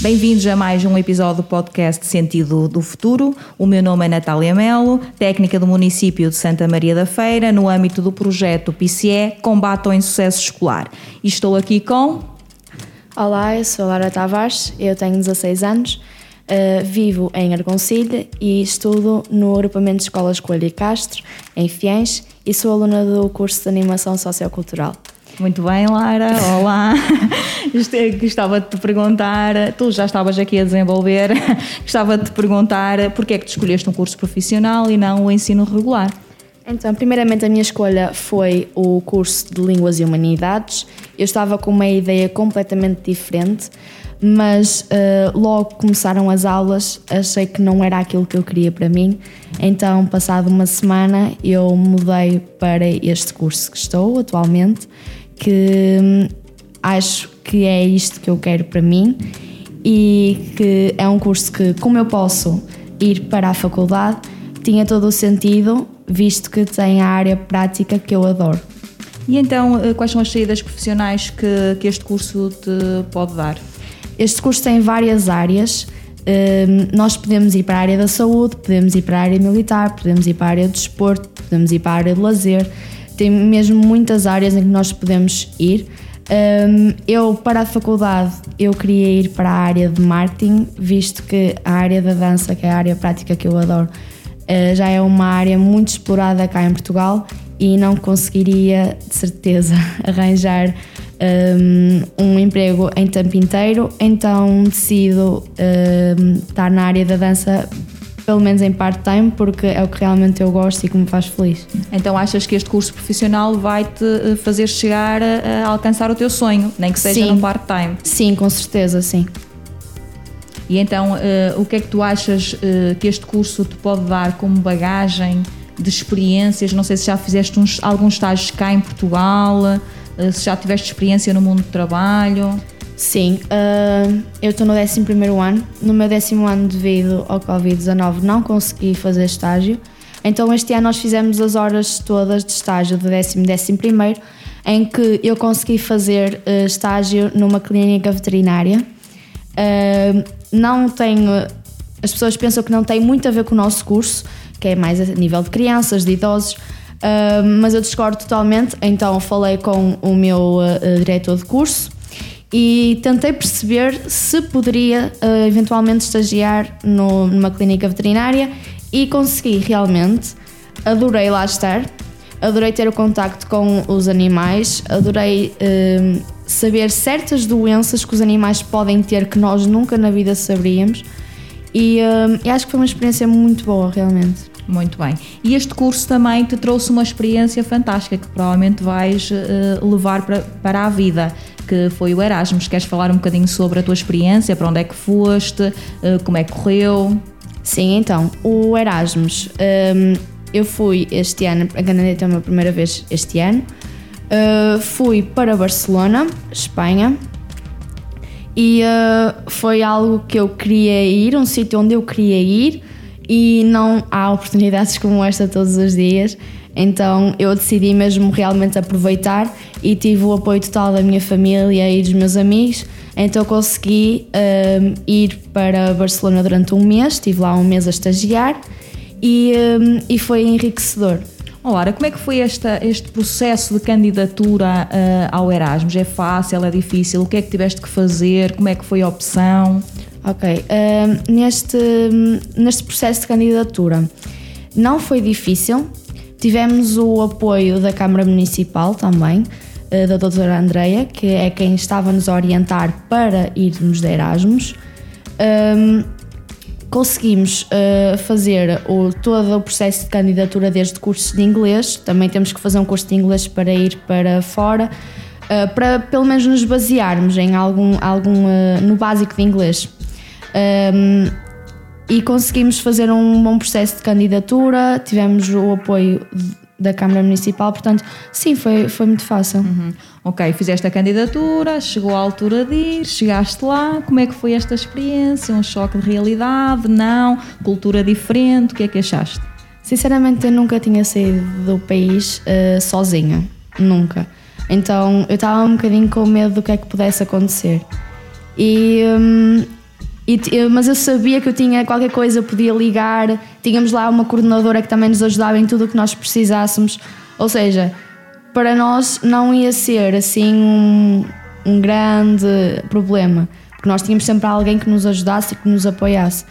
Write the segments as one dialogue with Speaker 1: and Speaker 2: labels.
Speaker 1: Bem-vindos a mais um episódio do podcast Sentido do Futuro. O meu nome é Natália Melo, técnica do município de Santa Maria da Feira, no âmbito do projeto PCE Combate ao Insucesso Escolar. E estou aqui com.
Speaker 2: Olá, eu sou Lara Tavares, eu tenho 16 anos, uh, vivo em Argoncilha e estudo no agrupamento de escolas Coelho e Castro, em Fiens, e sou aluna do curso de Animação Sociocultural.
Speaker 1: Muito bem, Lara. Olá. Gostava de te perguntar, tu já estavas aqui a desenvolver, gostava de te perguntar porque é que te escolheste um curso profissional e não o ensino regular?
Speaker 2: Então, primeiramente a minha escolha foi o curso de Línguas e Humanidades. Eu estava com uma ideia completamente diferente, mas uh, logo começaram as aulas, achei que não era aquilo que eu queria para mim. Então, passado uma semana, eu mudei para este curso que estou atualmente que hum, acho que é isto que eu quero para mim e que é um curso que, como eu posso ir para a faculdade, tinha todo o sentido, visto que tem a área prática que eu adoro.
Speaker 1: E então, eh, quais são as saídas profissionais que, que este curso te pode dar?
Speaker 2: Este curso tem várias áreas. Um, nós podemos ir para a área da saúde, podemos ir para a área militar, podemos ir para a área do desporto, podemos ir para a área de lazer tem mesmo muitas áreas em que nós podemos ir. Um, eu, para a faculdade, eu queria ir para a área de marketing, visto que a área da dança, que é a área prática que eu adoro, uh, já é uma área muito explorada cá em Portugal e não conseguiria, de certeza, arranjar um, um emprego em tempo inteiro, então decido um, estar na área da dança pelo menos em part-time, porque é o que realmente eu gosto e que me faz feliz.
Speaker 1: Então achas que este curso profissional vai-te eh, fazer chegar a, a, alcançar o teu sonho, nem que seja sim. no part-time?
Speaker 2: Sim, com certeza, sim.
Speaker 1: E então, uh, o que é que tu achas uh, que este curso te pode dar como bagagem de experiências? Não sei se já fizeste uns, alguns estágios cá em Portugal, uh, se já tiveste experiência no mundo do trabalho.
Speaker 2: Sim, uh, eu estou no 11 ano. No meu décimo ano, devido ao Covid-19, não consegui fazer estágio. Então, este ano, nós fizemos as horas todas de estágio do décimo e décimo primeiro, em que eu consegui fazer uh, estágio numa clínica veterinária. Uh, não tenho. As pessoas pensam que não tem muito a ver com o nosso curso, que é mais a nível de crianças, de idosos. Uh, mas eu discordo totalmente, então falei com o meu diretor de curso e tentei perceber se poderia uh, eventualmente estagiar no, numa clínica veterinária e consegui realmente. Adorei lá estar, adorei ter o contacto com os animais, adorei uh, saber certas doenças que os animais podem ter que nós nunca na vida saberíamos e, uh, e acho que foi uma experiência muito boa realmente.
Speaker 1: Muito bem. E este curso também te trouxe uma experiência fantástica que provavelmente vais uh, levar para, para a vida que foi o Erasmus. Queres falar um bocadinho sobre a tua experiência, para onde é que foste, eh, como é que correu?
Speaker 2: Sim, então, o Erasmus, um, eu fui este ano, a Canadá é a minha primeira vez este ano, uh, fui para Barcelona, Espanha, e uh, foi algo que eu queria ir, um sítio onde eu queria ir, e não há oportunidades como esta todos os dias. Então eu decidi mesmo realmente aproveitar e tive o apoio total da minha família e dos meus amigos. Então consegui um, ir para Barcelona durante um mês, estive lá um mês a estagiar e, um, e foi enriquecedor.
Speaker 1: Olá, como é que foi esta, este processo de candidatura uh, ao Erasmus? É fácil, é difícil? O que é que tiveste que fazer? Como é que foi a opção?
Speaker 2: Ok, uh, neste, neste processo de candidatura não foi difícil, Tivemos o apoio da Câmara Municipal também, eh, da doutora Andreia, que é quem estava-nos a orientar para irmos de Erasmus. Um, conseguimos uh, fazer o, todo o processo de candidatura desde cursos de inglês, também temos que fazer um curso de inglês para ir para fora, uh, para pelo menos nos basearmos em algum, algum uh, no básico de inglês. Um, e conseguimos fazer um bom processo de candidatura, tivemos o apoio da Câmara Municipal, portanto, sim, foi, foi muito fácil.
Speaker 1: Uhum. Ok, fizeste a candidatura, chegou a altura de ir, chegaste lá, como é que foi esta experiência? Um choque de realidade? Não? Cultura diferente? O que é que achaste?
Speaker 2: Sinceramente, eu nunca tinha saído do país uh, sozinha, nunca. Então, eu estava um bocadinho com medo do que é que pudesse acontecer. E. Um, E, mas eu sabia que eu tinha qualquer coisa, podia ligar, tínhamos lá uma coordenadora que também nos ajudava em tudo o que nós precisássemos. Ou seja, para nós não ia ser assim um, um grande problema, porque nós tínhamos sempre alguém que nos ajudasse e que nos apoiasse.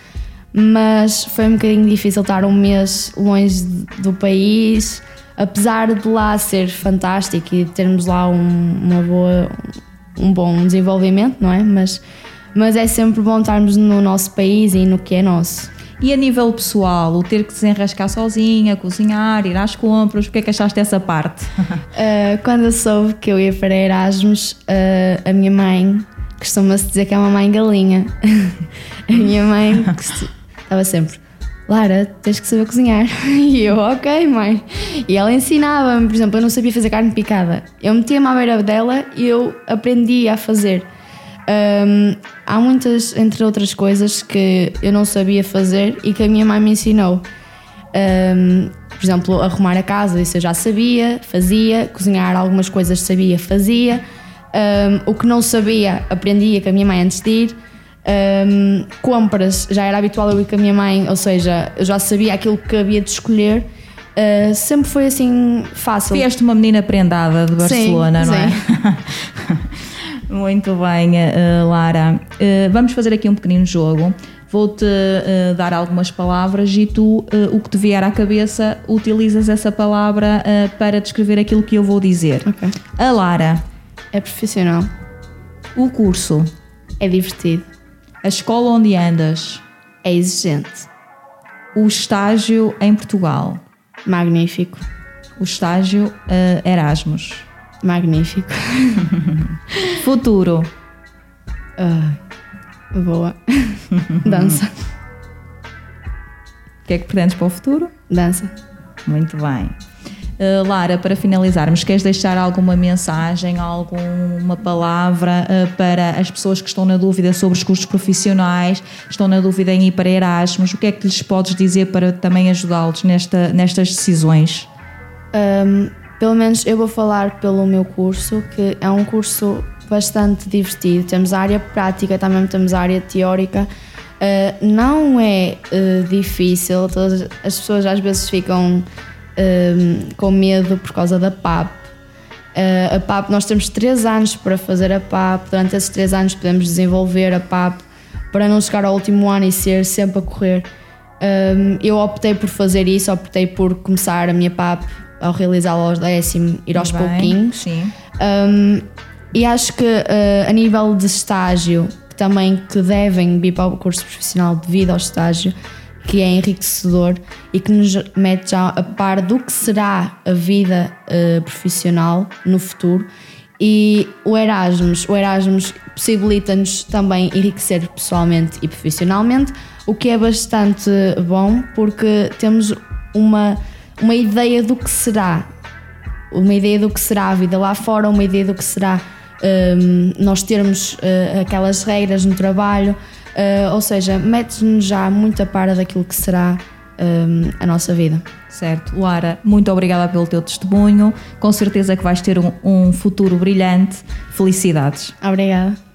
Speaker 2: Mas foi um bocadinho difícil estar um mês longe do país, apesar de lá ser fantástico e termos lá um, uma boa, um bom desenvolvimento, não é? Mas mas é sempre bom estarmos no nosso país e no que é nosso.
Speaker 1: E a nível pessoal, o ter que desenrascar sozinha, cozinhar, ir às compras, o que é que achaste dessa parte?
Speaker 2: uh, quando eu soube que eu ia para Erasmus, uh, a minha mãe costuma-se dizer que é uma mãe galinha. a minha mãe estava sempre, Lara, tens que saber cozinhar. E eu, ok, mãe. E ela ensinava-me, por exemplo, eu não sabia fazer carne picada. Eu metia-me à beira dela e eu aprendi a fazer. Um, há muitas, entre outras coisas, que eu não sabia fazer e que a minha mãe me ensinou. Um, por exemplo, arrumar a casa, isso eu já sabia, fazia, cozinhar algumas coisas sabia, fazia. Um, o que não sabia, aprendia com a minha mãe antes de ir. Um, compras, já era habitual eu ir com a minha mãe, ou seja, eu já sabia aquilo que havia de escolher. Uh, sempre foi assim fácil.
Speaker 1: Vieste uma menina prendada de Barcelona, sim, não sim. é? Muito bem, uh, Lara. Uh, vamos fazer aqui um pequenino jogo. Vou-te uh, dar algumas palavras e tu, o que te vier à cabeça, utilizas essa palavra para descrever aquilo que eu vou dizer.
Speaker 2: Okay.
Speaker 1: A Lara.
Speaker 2: É profissional.
Speaker 1: O curso.
Speaker 2: É divertido.
Speaker 1: A escola onde andas.
Speaker 2: É exigente.
Speaker 1: O estágio em Portugal.
Speaker 2: Magnífico.
Speaker 1: O estágio Erasmus.
Speaker 2: Magnífico.
Speaker 1: Futuro.
Speaker 2: Uh, boa. Dança.
Speaker 1: O que é que pretendes para o futuro?
Speaker 2: Dança.
Speaker 1: Muito bem. Uh, Lara, para finalizarmos, queres deixar alguma mensagem, alguma palavra uh, para as pessoas que estão na dúvida sobre os cursos profissionais, estão na dúvida em ir para Erasmus? O que é que lhes podes dizer para também ajudá-los nesta, nestas decisões?
Speaker 2: Um, pelo menos eu vou falar pelo meu curso, que é um curso bastante divertido. Temos a área prática, também temos a área teórica. Uh, não é uh, difícil, todas as pessoas às vezes ficam uh, com medo por causa da PAP. a PAP, nós temos três anos para fazer a PAP, durante esses três anos podemos desenvolver a PAP para não chegar ao último ano e ser sempre a correr. eu optei por fazer isso, optei por começar a minha PAP ao realizá-lo aos décimo, ir aos pouquinhos.
Speaker 1: Sim.
Speaker 2: Um, e acho que uh, a nível de estágio, que também que devem vir para o curso profissional devido ao estágio, que é enriquecedor e que nos mete já a par do que será a vida uh, profissional no futuro. E o Erasmus, o Erasmus possibilita-nos também enriquecer pessoalmente e profissionalmente, o que é bastante bom porque temos uma uma ideia do que será, uma ideia do que será a vida lá fora, uma ideia do que será um, nós termos uh, aquelas regras no trabalho, uh, ou seja, mete-nos já muito a par daquilo que será um, a nossa vida.
Speaker 1: Certo. Lara, muito obrigada pelo teu testemunho. Com certeza que vais ter um, um futuro brilhante. Felicidades.
Speaker 2: Obrigada.